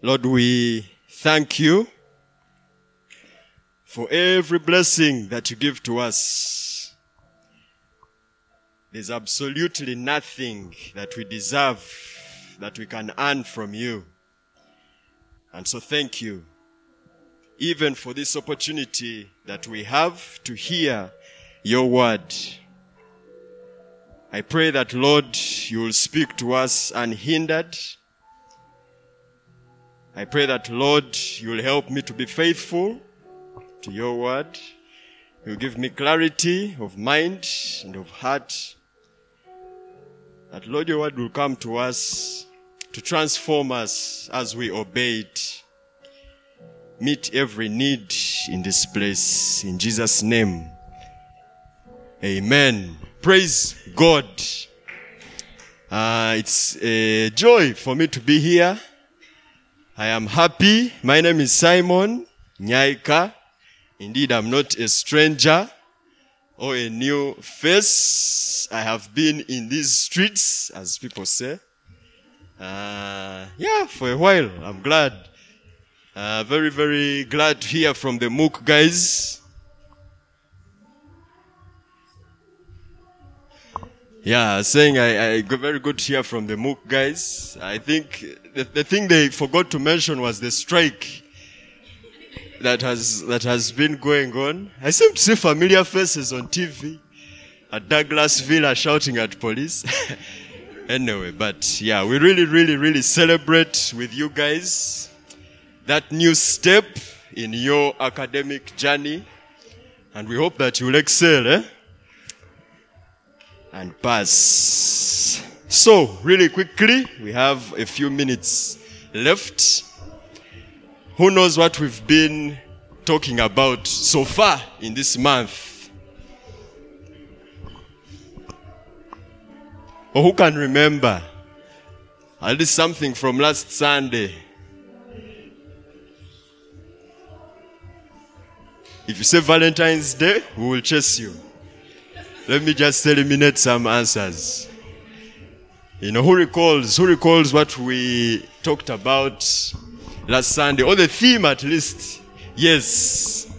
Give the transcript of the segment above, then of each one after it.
Lord, we thank you for every blessing that you give to us. There's absolutely nothing that we deserve that we can earn from you. And so thank you even for this opportunity that we have to hear your word. I pray that Lord, you will speak to us unhindered. I pray that Lord, you will help me to be faithful to your word. You will give me clarity of mind and of heart. That Lord, your word will come to us to transform us as we obey it. Meet every need in this place. In Jesus' name. Amen. Praise God. Uh, it's a joy for me to be here. I am happy. My name is Simon Nyaika. Indeed, I'm not a stranger or a new face. I have been in these streets, as people say. Uh, yeah, for a while. I'm glad. Uh, very, very glad to hear from the MUK guys. Yeah, saying I, I got very good hear from the MUK guys. I think the, the thing they forgot to mention was the strike that has that has been going on. I seem to see familiar faces on TV at Douglas Villa shouting at police. anyway, but yeah, we really, really, really celebrate with you guys that new step in your academic journey, and we hope that you will excel, eh? And pass. So, really quickly, we have a few minutes left. Who knows what we've been talking about so far in this month? Or who can remember? At least something from last Sunday. If you say Valentine's Day, we will chase you. Let me just eliminate some answers. You know, who recalls, who recalls what we talked about last Sunday, or the theme at least? Yes.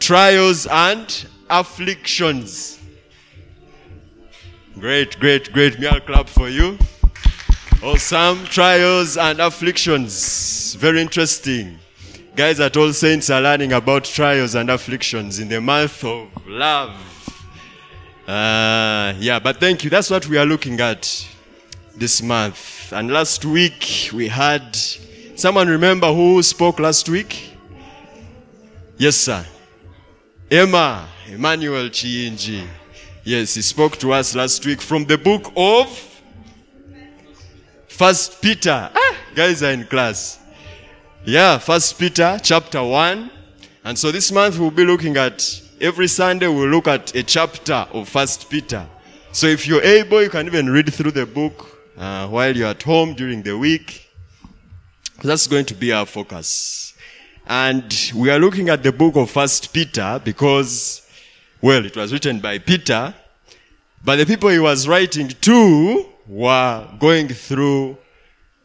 Trials and afflictions. Great, great, great. Me, I'll clap for you. Awesome. Trials and afflictions. Very interesting. Guys at All Saints are learning about trials and afflictions in the month of love. Uh, yeah, but thank you. That's what we are looking at this month. And last week we had someone remember who spoke last week? Yes, sir. Emma, Emmanuel Chiinji. Yes, he spoke to us last week from the book of First Peter. Ah, guys are in class. Yeah, First Peter chapter 1. And so this month we'll be looking at every Sunday we'll look at a chapter of First Peter. So if you're able, you can even read through the book uh, while you're at home during the week. That's going to be our focus. And we are looking at the book of First Peter because, well, it was written by Peter, but the people he was writing to were going through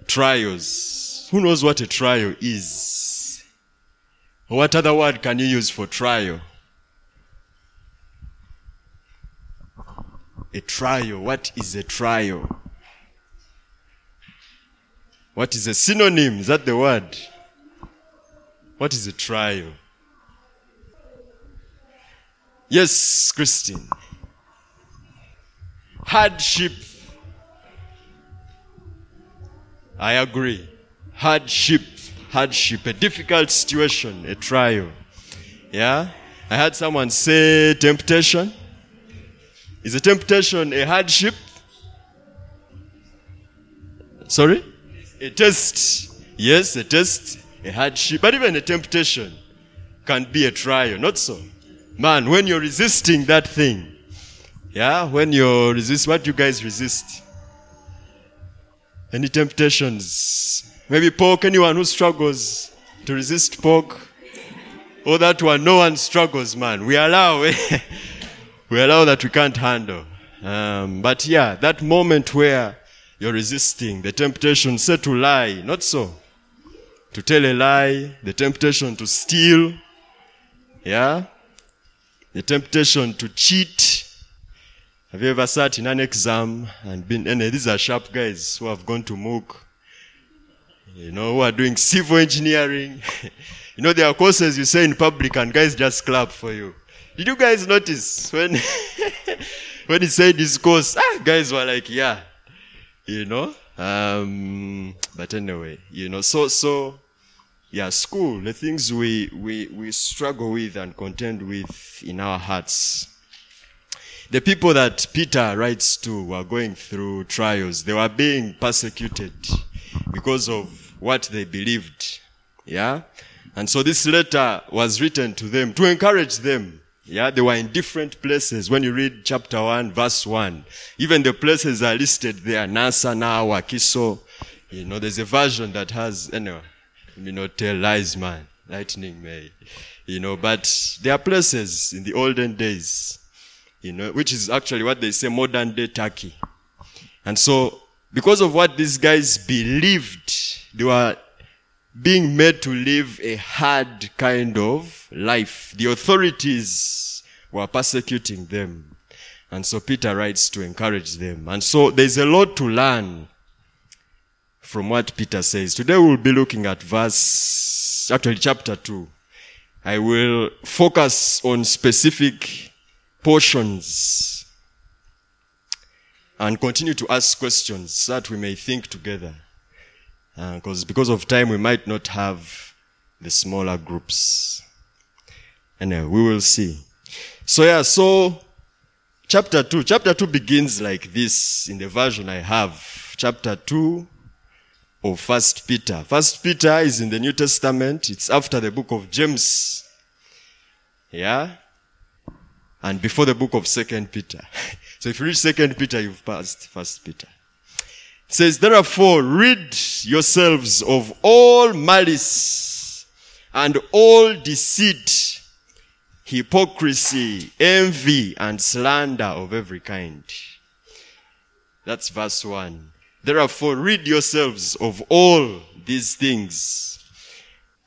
trials. Who knows what a trial is? What other word can you use for trial? A trial. What is a trial? What is a synonym? Is that the word? What is a trial? Yes, Christine. Hardship. I agree. Hardship. Hardship. A difficult situation. A trial. Yeah? I had someone say temptation. Is a temptation a hardship? Sorry? A test. Yes, a test, a hardship, but even a temptation can be a trial, not so. Man, when you're resisting that thing, yeah, when you're resist, what you guys resist? Any temptations? Maybe pork, anyone who struggles to resist pork? Oh, that one, no one struggles, man. We allow, we allow that we can't handle. Um, but yeah, that moment where you're resisting the temptation, say to lie, not so. To tell a lie, the temptation to steal, yeah, the temptation to cheat. Have you ever sat in an exam and been, and these are sharp guys who have gone to MUK, you know, who are doing civil engineering. you know, there are courses you say in public and guys just clap for you. Did you guys notice when, when he said this course, ah, guys were like, yeah, you know, um, but anyway, you know, so, so, yeah, school, the things we, we, we struggle with and contend with in our hearts. The people that Peter writes to were going through trials. They were being persecuted Mm-hmm. because of what they believed. Yeah? And so this letter was written to them to encourage them. Yeah, they were in different places. When you read chapter 1, verse 1, even the places are listed there. Nasa, Nawa, Kiso. You know, there's a version that has, anyway, me not tell lies, man. Lightning may. You know, but there are places in the olden days, you know, which is actually what they say modern day Turkey. And so, because of what these guys believed, they were being made to live a hard kind of life. The authorities were persecuting them. And so Peter writes to encourage them. And so there's a lot to learn from what Peter says. Today we'll be looking at verse, actually chapter 2. I will focus on specific portions and continue to ask questions so that we may think together because uh, because of time we might not have the smaller groups. Anyway, we will see. So yeah, so chapter 2. Chapter 2 begins like this in the version I have. Chapter 2 of First Peter. First Peter is in the New Testament. It's after the book of James. Yeah? And before the book of Second Peter. so if you read Second Peter, you've passed First Peter says, Therefore, rid yourselves of all malice and all deceit, hypocrisy, envy, and slander of every kind. That's verse 1. Therefore, rid yourselves of all these things.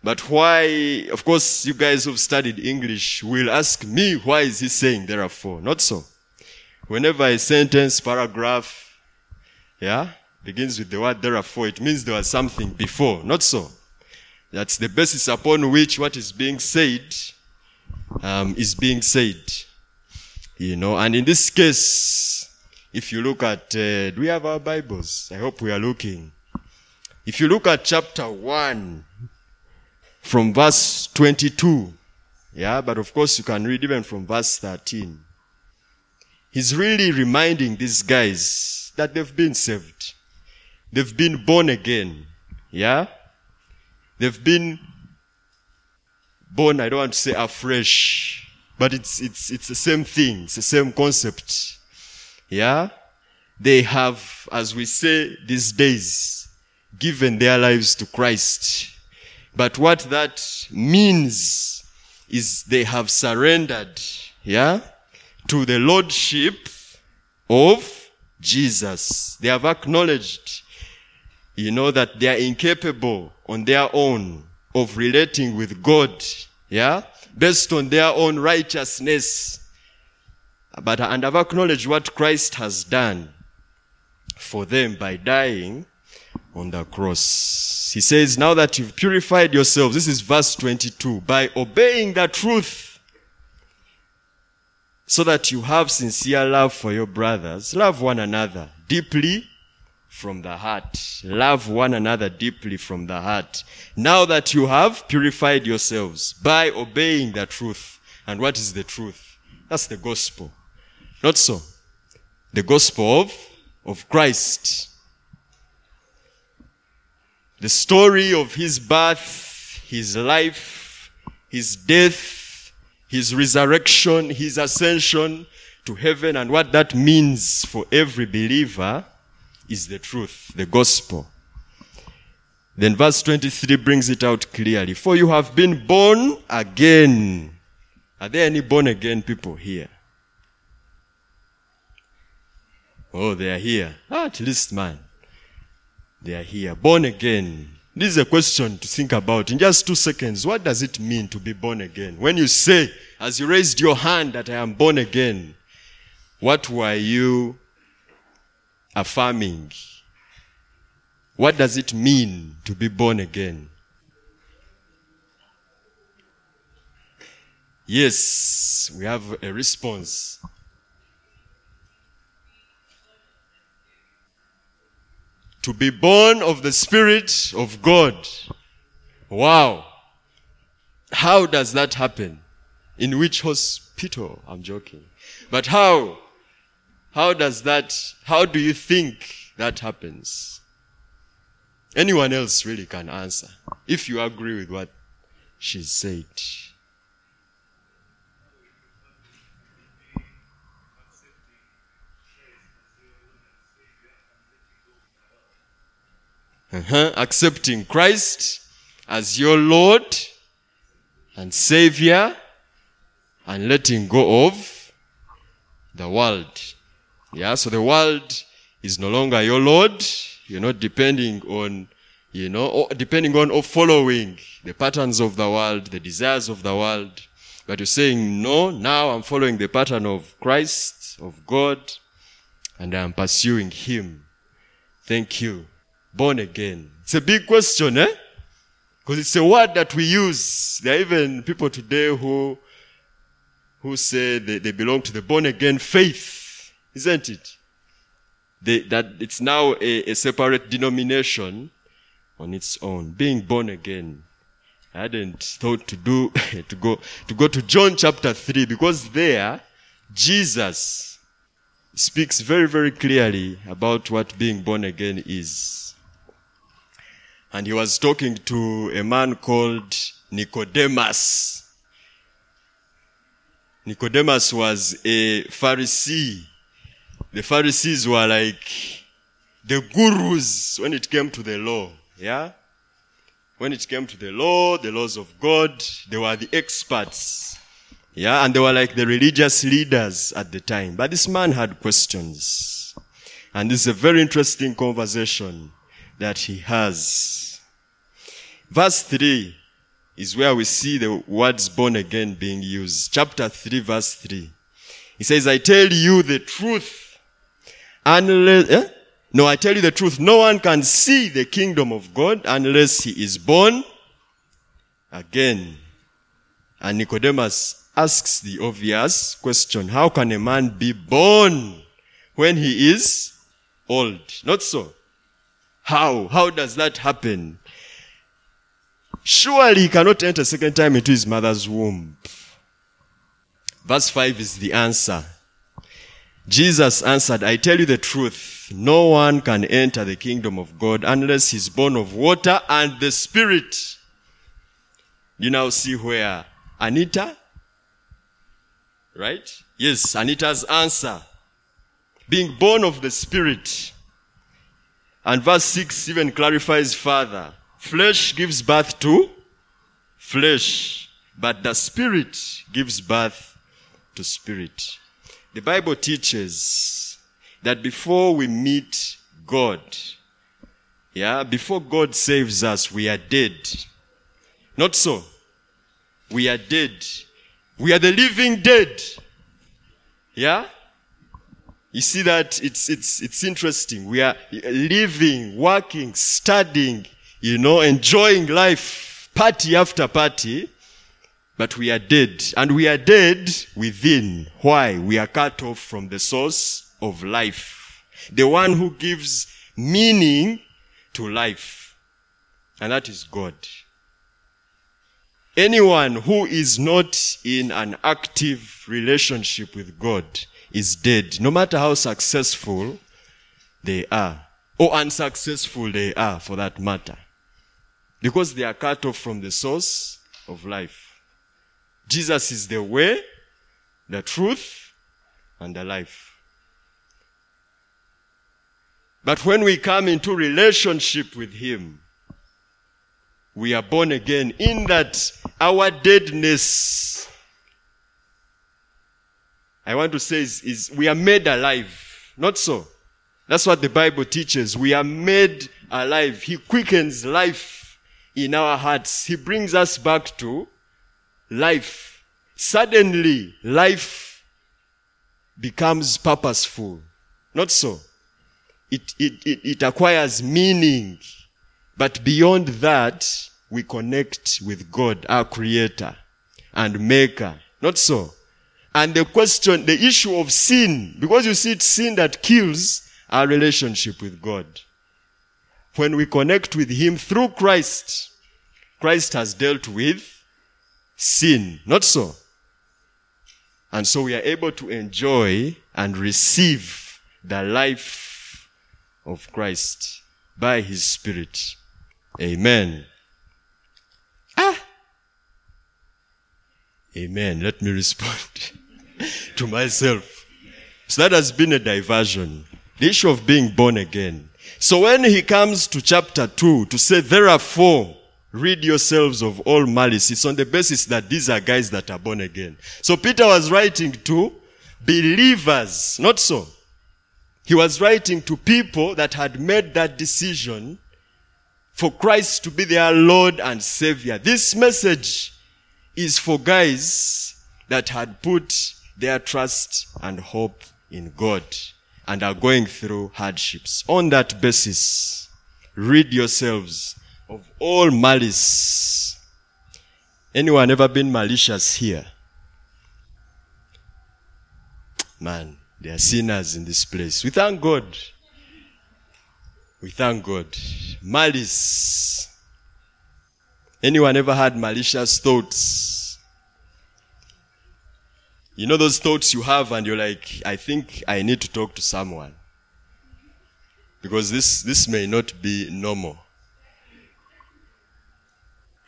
But why, of course, you guys who've studied English will ask me, why is he saying therefore? Not so. Whenever a sentence, paragraph, yeah, begins with the word "there are therefore, it means there was something before. Not so. That's the basis upon which what is being said um, is being said. You know, and in this case, if you look at, uh, do we have our Bibles? I hope we are looking. If you look at chapter 1, from verse 22, yeah, but of course you can read even from verse 13. He's really reminding these guys that they've been saved. They've been born again. Yeah? They've been born, I don't want to say afresh, but it's, it's, it's the same thing. It's the same concept. Yeah? They have, as we say these days, given their lives to Christ. But what that means is they have surrendered, yeah, to the Lordship of Jesus. They have acknowledged you know that they are incapable on their own of relating with God, yeah, based on their own righteousness. But and have acknowledged what Christ has done for them by dying on the cross. He says, now that you've purified yourselves, this is verse 22, by obeying the truth, so that you have sincere love for your brothers, love one another deeply from the heart. Love one another deeply from the heart. Now that you have purified yourselves by obeying the truth. And what is the truth? That's the gospel. Not so. The gospel of, of Christ. The story of his birth, his life, his death, his resurrection, his ascension to heaven, and what that means for every believer is the truth, the gospel. Then verse 23 brings it out clearly. For you have been born again. Are there any born again people here? Oh, they are here. Ah, at least, man. They are here. Born again. This is a question to think about. In just two seconds, what does it mean to be born again? When you say, as you raised your hand, that I am born again, what were you affirming? What does it mean to be born again? Yes, we have a response. To be born of the Spirit of God. Wow. How does that happen? In which hospital? I'm joking. But how? How does that, how do you think that happens? Anyone else really can answer. If you agree with what she said. Uh-huh. Accepting Christ as your Lord and Savior and letting go of the world. Yeah, so the world is no longer your Lord. You're not depending on, you know, or depending on or following the patterns of the world, the desires of the world. But you're saying, no, now I'm following the pattern of Christ, of God, and I'm pursuing Him. Thank you born again? It's a big question, eh? Because it's a word that we use. There are even people today who, who say they, they belong to the born again faith, isn't it? They, that it's now a, a separate denomination on its own. Being born again. I hadn't thought to do, to go, to go to John chapter 3 because there, Jesus speaks very, very clearly about what being born again is and he was talking to a man called Nicodemus. Nicodemus was a Pharisee. The Pharisees were like the gurus when it came to the law. Yeah? When it came to the law, the laws of God, they were the experts. Yeah, and they were like the religious leaders at the time. But this man had questions. And this is a very interesting conversation that he has. Verse 3 is where we see the words born again being used. Chapter 3, verse 3. He says, I tell you the truth. Unless, eh? No, I tell you the truth. No one can see the kingdom of God unless he is born again. And Nicodemus asks the obvious question. How can a man be born when he is old? Not so. How? How does that happen? Surely he cannot enter second time into his mother's womb. Verse 5 is the answer. Jesus answered, I tell you the truth. No one can enter the kingdom of God unless he's born of water and the Spirit. You now see where Anita, right? Yes, Anita's answer. Being born of the Spirit. And verse 6 even clarifies further. Flesh gives birth to flesh, but the Spirit gives birth to spirit. The Bible teaches that before we meet God, yeah, before God saves us, we are dead. Not so. We are dead. We are the living dead. Yeah? You see that it's, it's, it's interesting. We are living, working, studying, you know, enjoying life, party after party, but we are dead. And we are dead within. Why? We are cut off from the source of life. The one who gives meaning to life. And that is God. Anyone who is not in an active relationship with God is dead, no matter how successful they are, or unsuccessful they are for that matter. Because they are cut off from the source of life. Jesus is the way, the truth, and the life. But when we come into relationship with Him, we are born again in that our deadness I want to say is, is we are made alive. Not so. That's what the Bible teaches. We are made alive. He quickens life in our hearts. He brings us back to life. Suddenly, life becomes purposeful. Not so. It, it, it, it acquires meaning. But beyond that, we connect with God, our creator and maker. Not so. And the question, the issue of sin, because you see it's sin that kills our relationship with God. When we connect with Him through Christ, Christ has dealt with sin. Not so. And so we are able to enjoy and receive the life of Christ by His Spirit. Amen. Ah! Amen. Let me respond to myself. So that has been a diversion. The issue of being born again. So when he comes to chapter 2 to say, therefore, rid yourselves of all malice, it's on the basis that these are guys that are born again. So Peter was writing to believers, not so. He was writing to people that had made that decision for Christ to be their Lord and Savior. This message is for guys that had put their trust and hope in God and are going through hardships. On that basis, rid yourselves of all malice. Anyone ever been malicious here? Man, there are sinners in this place. We thank God. We thank God. Malice. Anyone ever had malicious thoughts? You know those thoughts you have and you're like, I think I need to talk to someone. Because this, this may not be normal.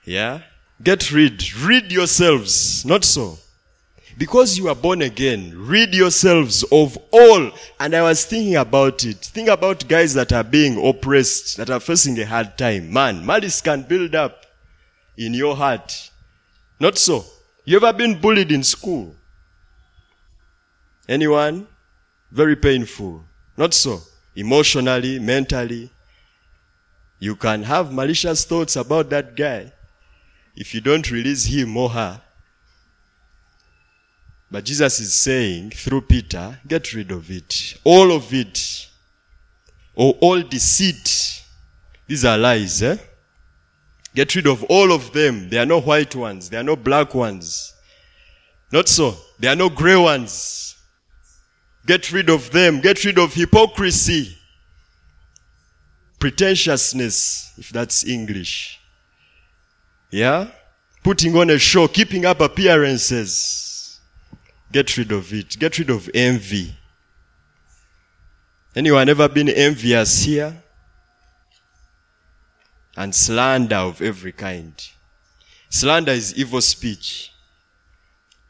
Yeah? Get rid. Rid yourselves. Not so. Because you are born again, rid yourselves of all. And I was thinking about it. Think about guys that are being oppressed, that are facing a hard time. Man, malice can build up in your heart. Not so. You ever been bullied in school? Anyone? Very painful. Not so. Emotionally, mentally. You can have malicious thoughts about that guy if you don't release him or her. But Jesus is saying through Peter, get rid of it. All of it. Or all deceit. These are lies, eh? Get rid of all of them. There are no white ones. There are no black ones. Not so. There are no gray ones. Get rid of them. Get rid of hypocrisy. Pretentiousness, if that's English. Yeah? Putting on a show, keeping up appearances. Get rid of it. Get rid of envy. Anyone ever been envious here? And slander of every kind. Slander is evil speech.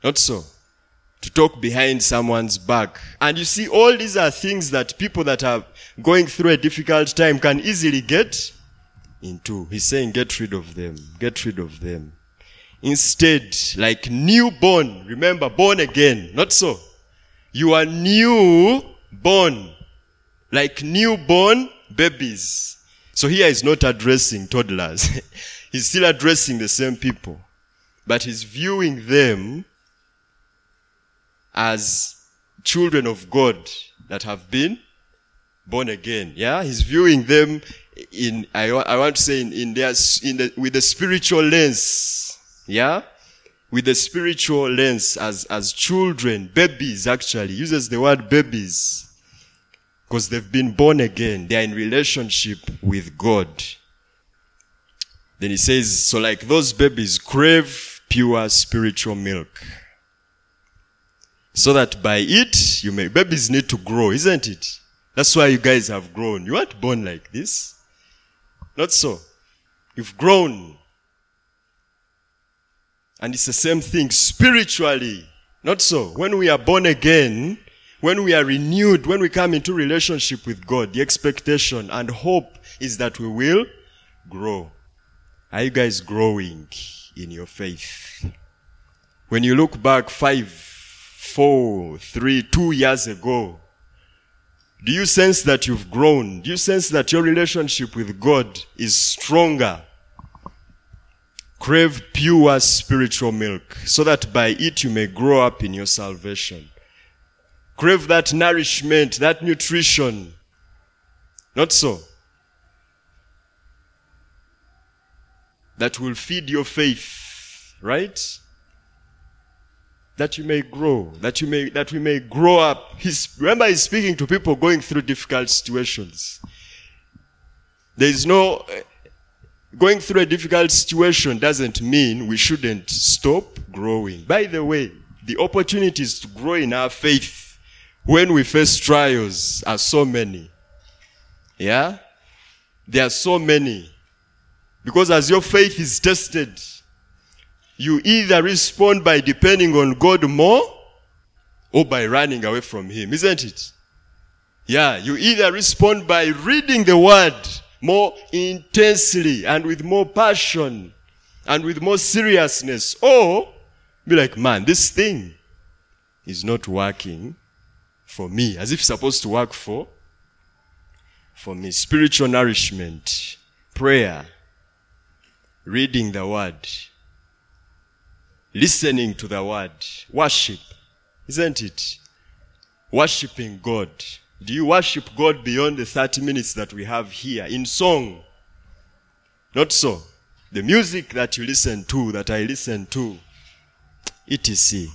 Not so. To talk behind someone's back. And you see, all these are things that people that are going through a difficult time can easily get into. He's saying, get rid of them. Get rid of them. Instead, like newborn, remember, born again. Not so. You are new born. Like newborn babies. So here he's not addressing toddlers. he's still addressing the same people. But he's viewing them as children of God that have been born again. Yeah? He's viewing them in, I, I want to say in, in their, in the, with the spiritual lens. Yeah? With the spiritual lens as, as children, babies actually, uses the word babies. Because they've been born again. They are in relationship with God. Then he says, so like those babies crave pure spiritual milk. So that by it, you may, babies need to grow, isn't it? That's why you guys have grown. You weren't born like this. Not so. You've grown. And it's the same thing spiritually. Not so. When we are born again, when we are renewed, when we come into relationship with God, the expectation and hope is that we will grow. Are you guys growing in your faith? When you look back five, four, three, two years ago, Do you sense that you've grown? Do you sense that your relationship with God is stronger? Crave pure spiritual milk so that by it you may grow up in your salvation. Crave that nourishment, that nutrition. Not so. That will feed your faith, right? That you may grow, that you may, that we may grow up. He's, remember he's speaking to people going through difficult situations. There is no, eh, going through a difficult situation doesn't mean we shouldn't stop growing. By the way, the opportunities to grow in our faith when we face trials are so many. Yeah? There are so many. Because as your faith is tested, you either respond by depending on God more or by running away from Him, isn't it? Yeah, you either respond by reading the Word more intensely and with more passion and with more seriousness, or be like, man, this thing is not working for me, as if it's supposed to work for for me. Spiritual nourishment, prayer, reading the Word listening to the word, worship, isn't it? Worshipping God. Do you worship God beyond the 30 minutes that we have here in song? Not so. The music that you listen to, that I listen to, etc.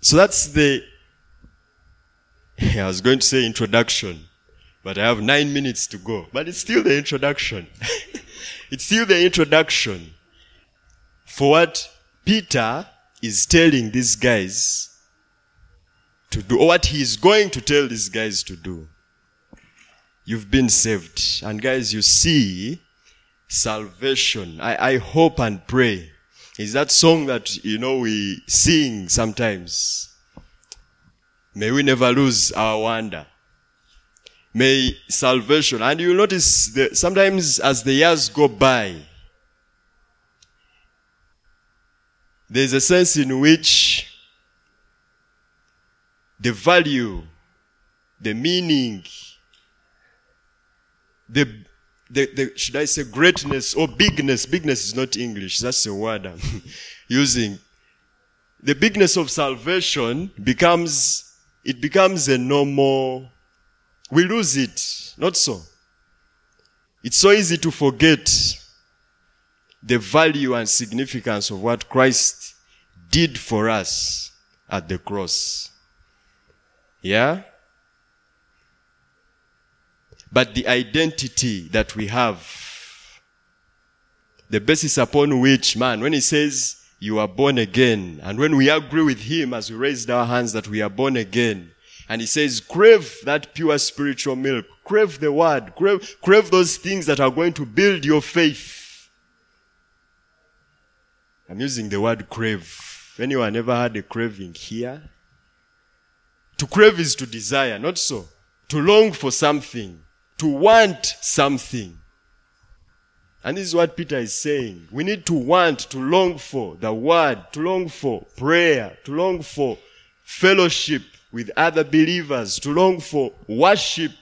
So that's the, I was going to say introduction, but I have nine minutes to go. But it's still the introduction. it's still the introduction for what Peter is telling these guys to do, or what he is going to tell these guys to do. You've been saved. And guys, you see, salvation. I, I hope and pray. Is that song that, you know, we sing sometimes. May we never lose our wonder. May salvation, and you'll notice that sometimes as the years go by, There's a sense in which the value, the meaning, the, the, the, should I say greatness or bigness? Bigness is not English. That's a word I'm using. The bigness of salvation becomes, it becomes a normal, we lose it. Not so. It's so easy to forget the value and significance of what Christ did for us at the cross. Yeah? But the identity that we have, the basis upon which, man, when he says you are born again, and when we agree with him as we raised our hands that we are born again, and he says, crave that pure spiritual milk, crave the word, crave, crave those things that are going to build your faith I'm using the word crave. Anyone ever had a craving here? To crave is to desire, not so. To long for something. To want something. And this is what Peter is saying. We need to want, to long for the word, to long for prayer, to long for fellowship with other believers, to long for worship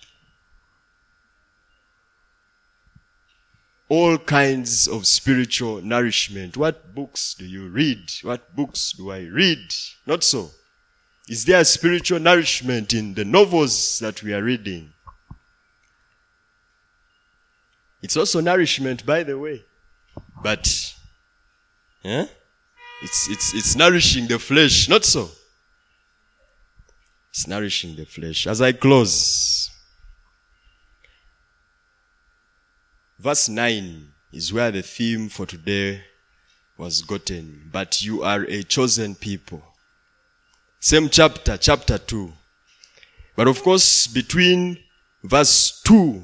all kinds of spiritual nourishment. What books do you read? What books do I read? Not so. Is there spiritual nourishment in the novels that we are reading? It's also nourishment, by the way. But, yeah, It's, it's, it's nourishing the flesh, not so. It's nourishing the flesh. As I close, Verse 9 is where the theme for today was gotten. But you are a chosen people. Same chapter, chapter 2. But of course, between verse 2,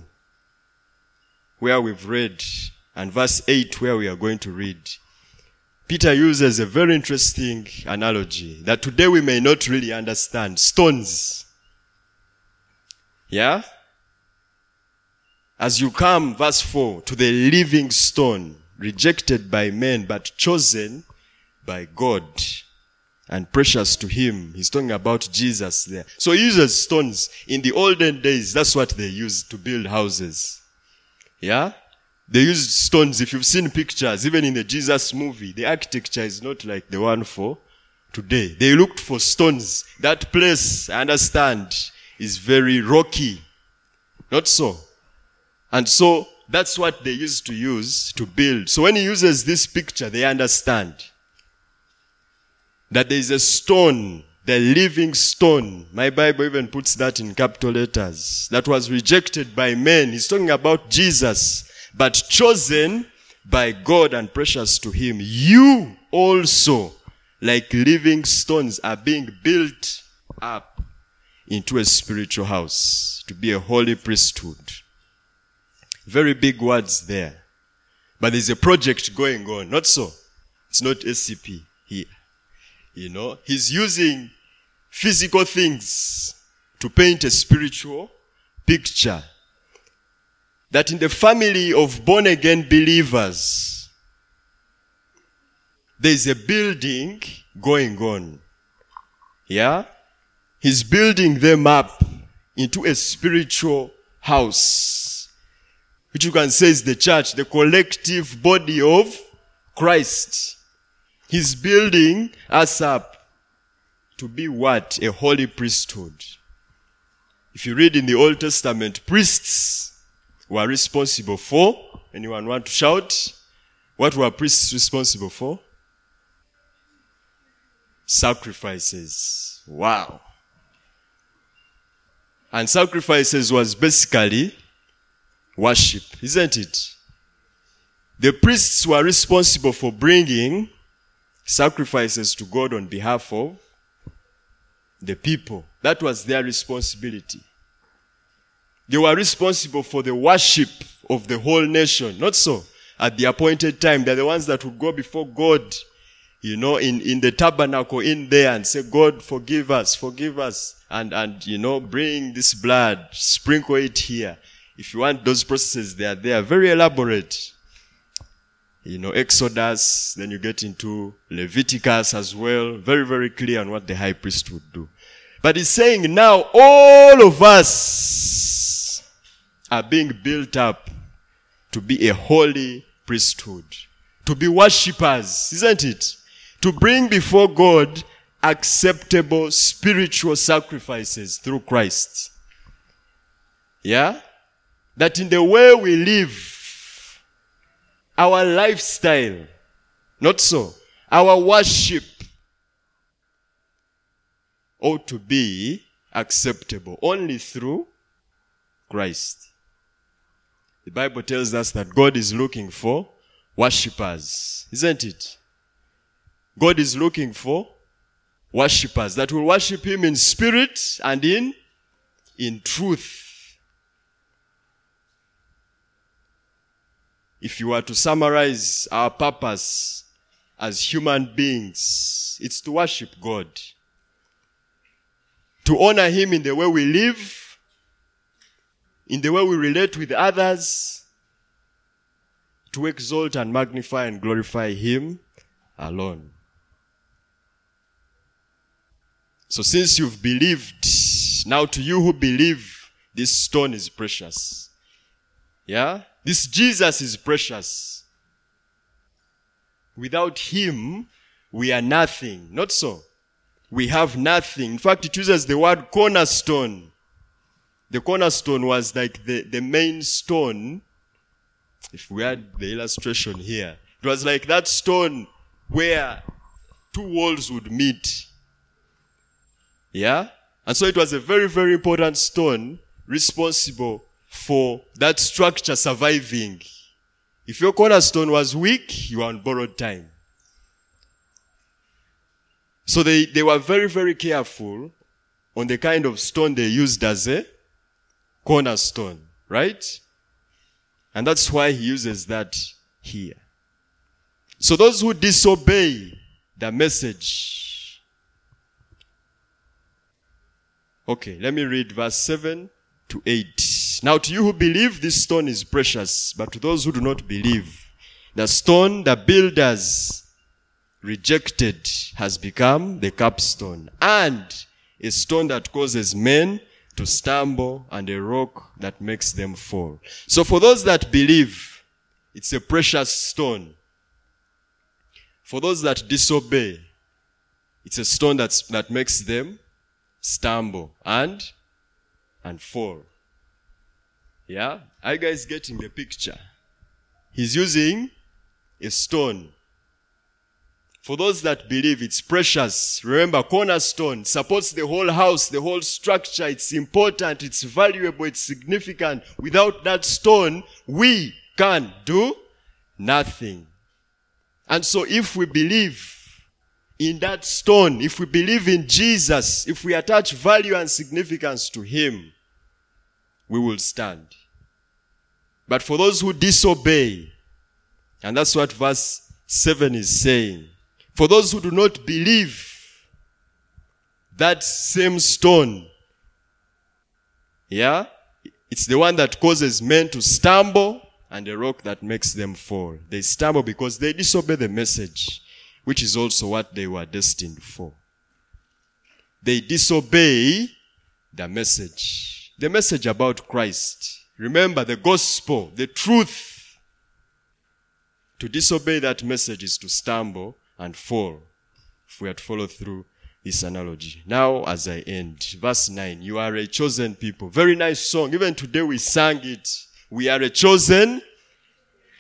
where we've read, and verse 8, where we are going to read, Peter uses a very interesting analogy that today we may not really understand. Stones. Yeah? As you come, verse 4, to the living stone, rejected by men, but chosen by God. and precious to him. He's talking about Jesus there. So he uses stones. In the olden days, that's what they used to build houses. Yeah? They used stones. If you've seen pictures, even in the Jesus movie, the architecture is not like the one for today. They looked for stones. That place, I understand, is very rocky. Not so. And so that's what they used to use to build. So when he uses this picture, they understand that there is a stone, the living stone. My Bible even puts that in capital letters. That was rejected by men. He's talking about Jesus, but chosen by God and precious to him. You also, like living stones, are being built up into a spiritual house to be a holy priesthood. Very big words there. But there's a project going on. Not so. It's not SCP here. You know, he's using physical things to paint a spiritual picture. That in the family of born again believers, there's a building going on. Yeah? He's building them up into a spiritual house, which you can say is the church, the collective body of Christ. He's building us up to be what? A holy priesthood. If you read in the Old Testament, priests were responsible for, anyone want to shout? What were priests responsible for? Sacrifices. Wow. And sacrifices was basically worship, isn't it? The priests were responsible for bringing sacrifices to God on behalf of the people. That was their responsibility. They were responsible for the worship of the whole nation. Not so. At the appointed time, they're the ones that would go before God, you know, in, in the tabernacle in there and say, God, forgive us, forgive us. And, and, you know, bring this blood, sprinkle it here. If you want those processes, they are there. Very elaborate you know, Exodus, then you get into Leviticus as well. Very, very clear on what the high priest would do. But he's saying now all of us are being built up to be a holy priesthood, to be worshippers, isn't it? To bring before God acceptable spiritual sacrifices through Christ. Yeah? That in the way we live, our lifestyle. Not so. Our worship ought to be acceptable only through Christ. The Bible tells us that God is looking for worshippers, isn't it? God is looking for worshippers that will worship Him in spirit and in, in truth. If you were to summarize our purpose as human beings, it's to worship God. To honor Him in the way we live, in the way we relate with others, to exalt and magnify and glorify Him alone. So since you've believed, now to you who believe, this stone is precious. Yeah? This Jesus is precious. Without him, we are nothing. Not so. We have nothing. In fact, it uses the word cornerstone. The cornerstone was like the, the main stone. If we had the illustration here, it was like that stone where two walls would meet. Yeah? And so it was a very, very important stone responsible for that structure surviving. If your cornerstone was weak, you are on borrowed time. So they, they were very, very careful on the kind of stone they used as a cornerstone, right? And that's why he uses that here. So those who disobey the message. Okay, let me read verse 7 to 8. Now to you who believe, this stone is precious, but to those who do not believe, the stone the builders rejected has become the capstone and a stone that causes men to stumble and a rock that makes them fall. So for those that believe, it's a precious stone. For those that disobey, it's a stone that's, that makes them stumble and, and fall. Yeah? Are you guys getting the picture? He's using a stone. For those that believe it's precious, remember cornerstone supports the whole house, the whole structure. It's important, it's valuable, it's significant. Without that stone, we can do nothing. And so if we believe in that stone, if we believe in Jesus, if we attach value and significance to Him, we will stand. But for those who disobey, and that's what verse 7 is saying, for those who do not believe, that same stone, yeah, it's the one that causes men to stumble and a rock that makes them fall. They stumble because they disobey the message, which is also what they were destined for. They disobey the message. The message about Christ. Remember the gospel, the truth. To disobey that message is to stumble and fall. If we had followed through this analogy. Now, as I end, verse 9, you are a chosen people. Very nice song. Even today we sang it. We are a chosen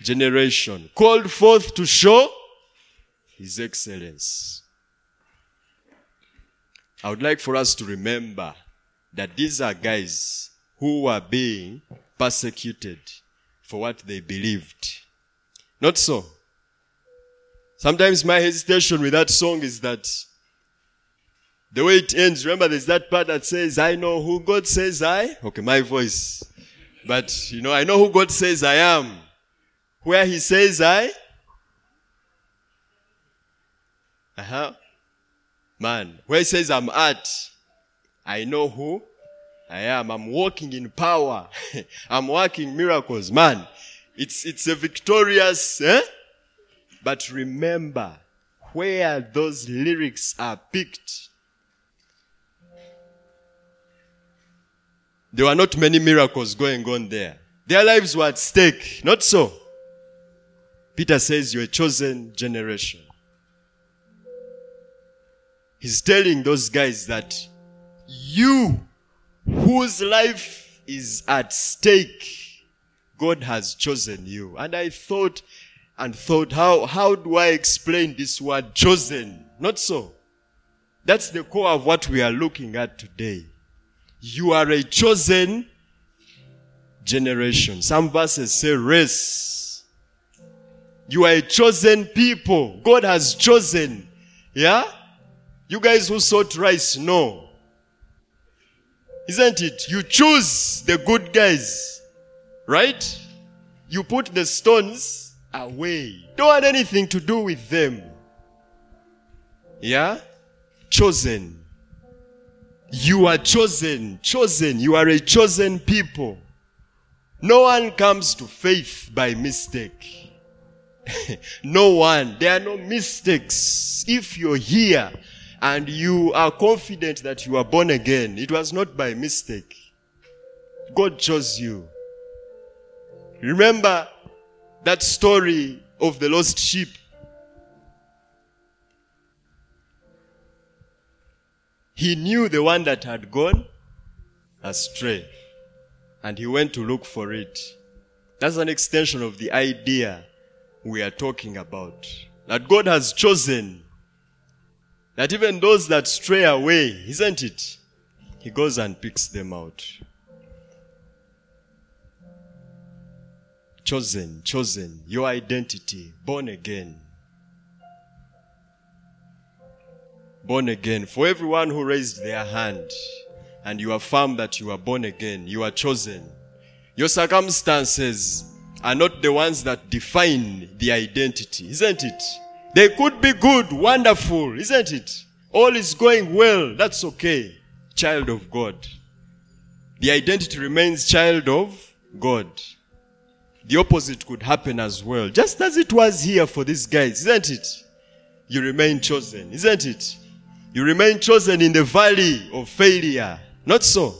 generation, called forth to show his excellence. I would like for us to remember that these are guys who were being persecuted for what they believed. Not so. Sometimes my hesitation with that song is that the way it ends, remember there's that part that says, I know who God says I. Okay, my voice. But, you know, I know who God says I am. Where he says I. Uh-huh. Man, where he says I'm at, I know who I am. I'm walking in power. I'm working miracles. Man, it's, it's a victorious, eh? But remember where those lyrics are picked. There were not many miracles going on there. Their lives were at stake. Not so. Peter says you're a chosen generation. He's telling those guys that you whose life is at stake, God has chosen you. And I thought and thought, how, how do I explain this word chosen? Not so. That's the core of what we are looking at today. You are a chosen generation. Some verses say race. You are a chosen people. God has chosen. Yeah? You guys who sought rice know. Isn't it? You choose the good guys. Right? You put the stones away. Don't want anything to do with them. Yeah? Chosen. You are chosen. Chosen. You are a chosen people. No one comes to faith by mistake. no one. There are no mistakes. If you're here and you are confident that you are born again, it was not by mistake. God chose you. Remember that story of the lost sheep. He knew the one that had gone astray and he went to look for it. That's an extension of the idea we are talking about. That God has chosen that even those that stray away, isn't it? He goes and picks them out. Chosen, chosen, your identity, born again. Born again. For everyone who raised their hand and you affirm that you are born again, you are chosen. Your circumstances are not the ones that define the identity, isn't it? They could be good, wonderful, isn't it? All is going well, that's okay. Child of God. The identity remains child of God. The opposite could happen as well, just as it was here for these guys, isn't it? you remain chosen, isn't it? You remain chosen in the valley of failure. Not so.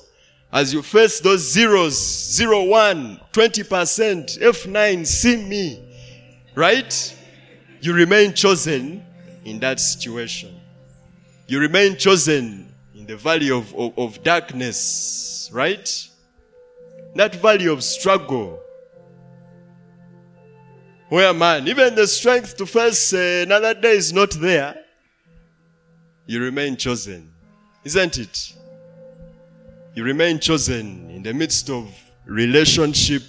As you face those zeros, zero, one, 20%, F9, see me, right? You remain chosen in that situation. You remain chosen in the valley of, of, of darkness, right? That valley of struggle. Where man, even the strength to face uh, another day is not there. You remain chosen, isn't it? You remain chosen in the midst of relationship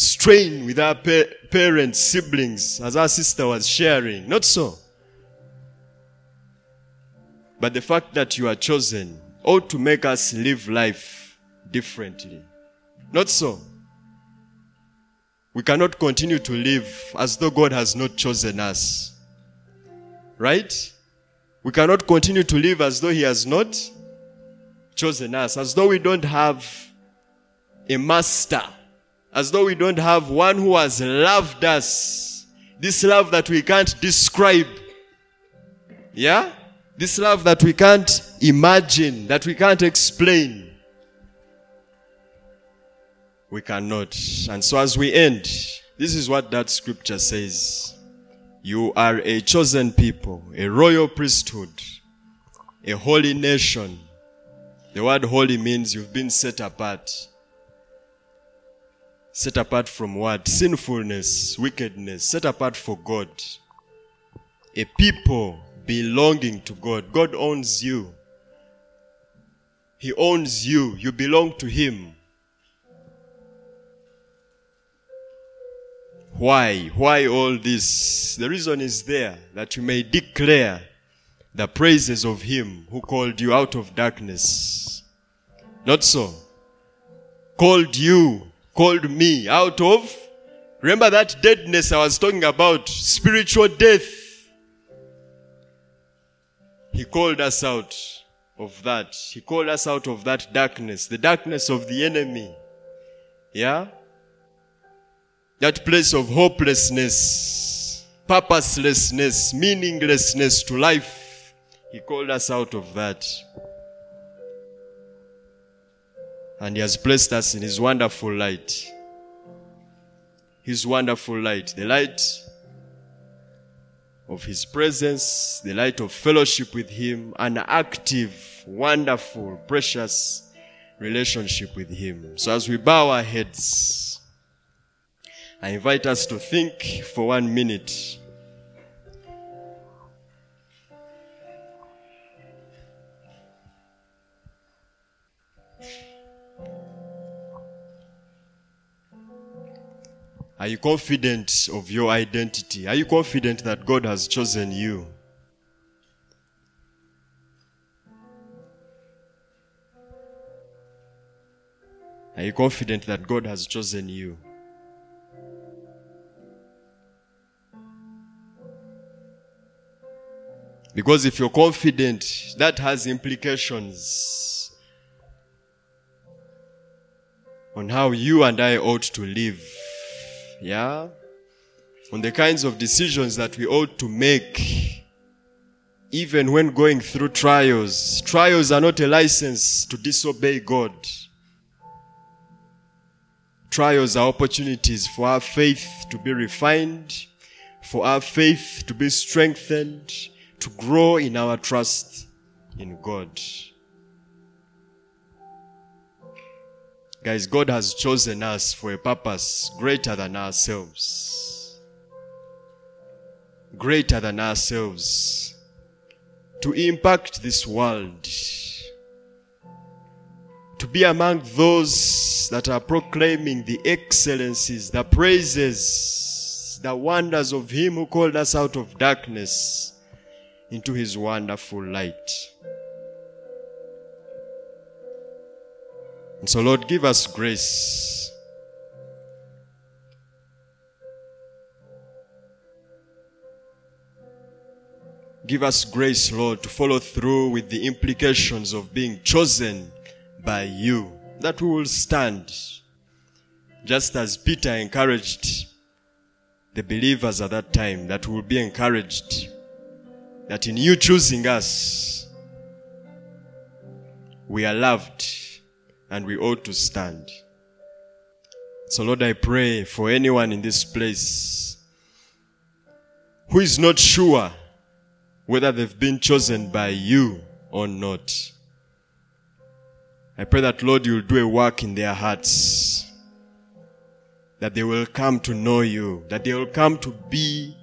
strain with our pa- parents, siblings, as our sister was sharing. Not so. But the fact that you are chosen ought to make us live life differently. Not so. We cannot continue to live as though God has not chosen us. Right? We cannot continue to live as though He has not chosen us, as though we don't have a master, as though we don't have one who has loved us. This love that we can't describe. Yeah? This love that we can't imagine, that we can't explain. We cannot. And so as we end, this is what that scripture says. You are a chosen people, a royal priesthood, a holy nation. The word holy means you've been set apart. Set apart from what? Sinfulness, wickedness, set apart for God. A people belonging to God. God owns you. He owns you. You belong to Him. Why? Why all this? The reason is there that you may declare the praises of Him who called you out of darkness. Not so. Called you, called me out of. Remember that deadness I was talking about, spiritual death. He called us out of that. He called us out of that darkness, the darkness of the enemy. Yeah? That place of hopelessness, purposelessness, meaninglessness to life. He called us out of that. And He has placed us in His wonderful light. His wonderful light. The light of His presence, the light of fellowship with Him, an active, wonderful, precious relationship with Him. So as we bow our heads, I invite us to think for one minute. Are you confident of your identity? Are you confident that God has chosen you? Are you confident that God has chosen you? Because if you're confident, that has implications on how you and I ought to live. Yeah? On the kinds of decisions that we ought to make, even when going through trials. Trials are not a license to disobey God. Trials are opportunities for our faith to be refined, for our faith to be strengthened, to grow in our trust in God. Guys, God has chosen us for a purpose greater than ourselves. Greater than ourselves. To impact this world. To be among those that are proclaiming the excellencies, the praises, the wonders of Him who called us out of darkness into His wonderful light. And so, Lord, give us grace. Give us grace, Lord, to follow through with the implications of being chosen by you, that we will stand. Just as Peter encouraged the believers at that time that we will be encouraged that in you choosing us, we are loved and we ought to stand. So, Lord, I pray for anyone in this place who is not sure whether they've been chosen by you or not. I pray that, Lord, you'll do a work in their hearts. That they will come to know you. That they will come to be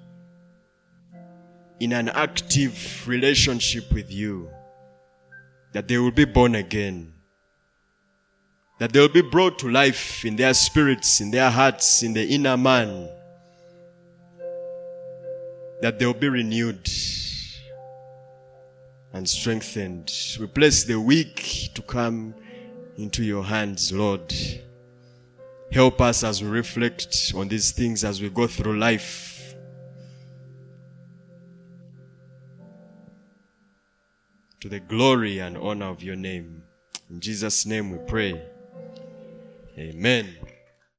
in an active relationship with you. That they will be born again. That they will be brought to life in their spirits, in their hearts, in the inner man. That they will be renewed and strengthened. We place the week to come into your hands, Lord. Help us as we reflect on these things as we go through life. To the glory and honor of your name. In Jesus' name we pray. Amen.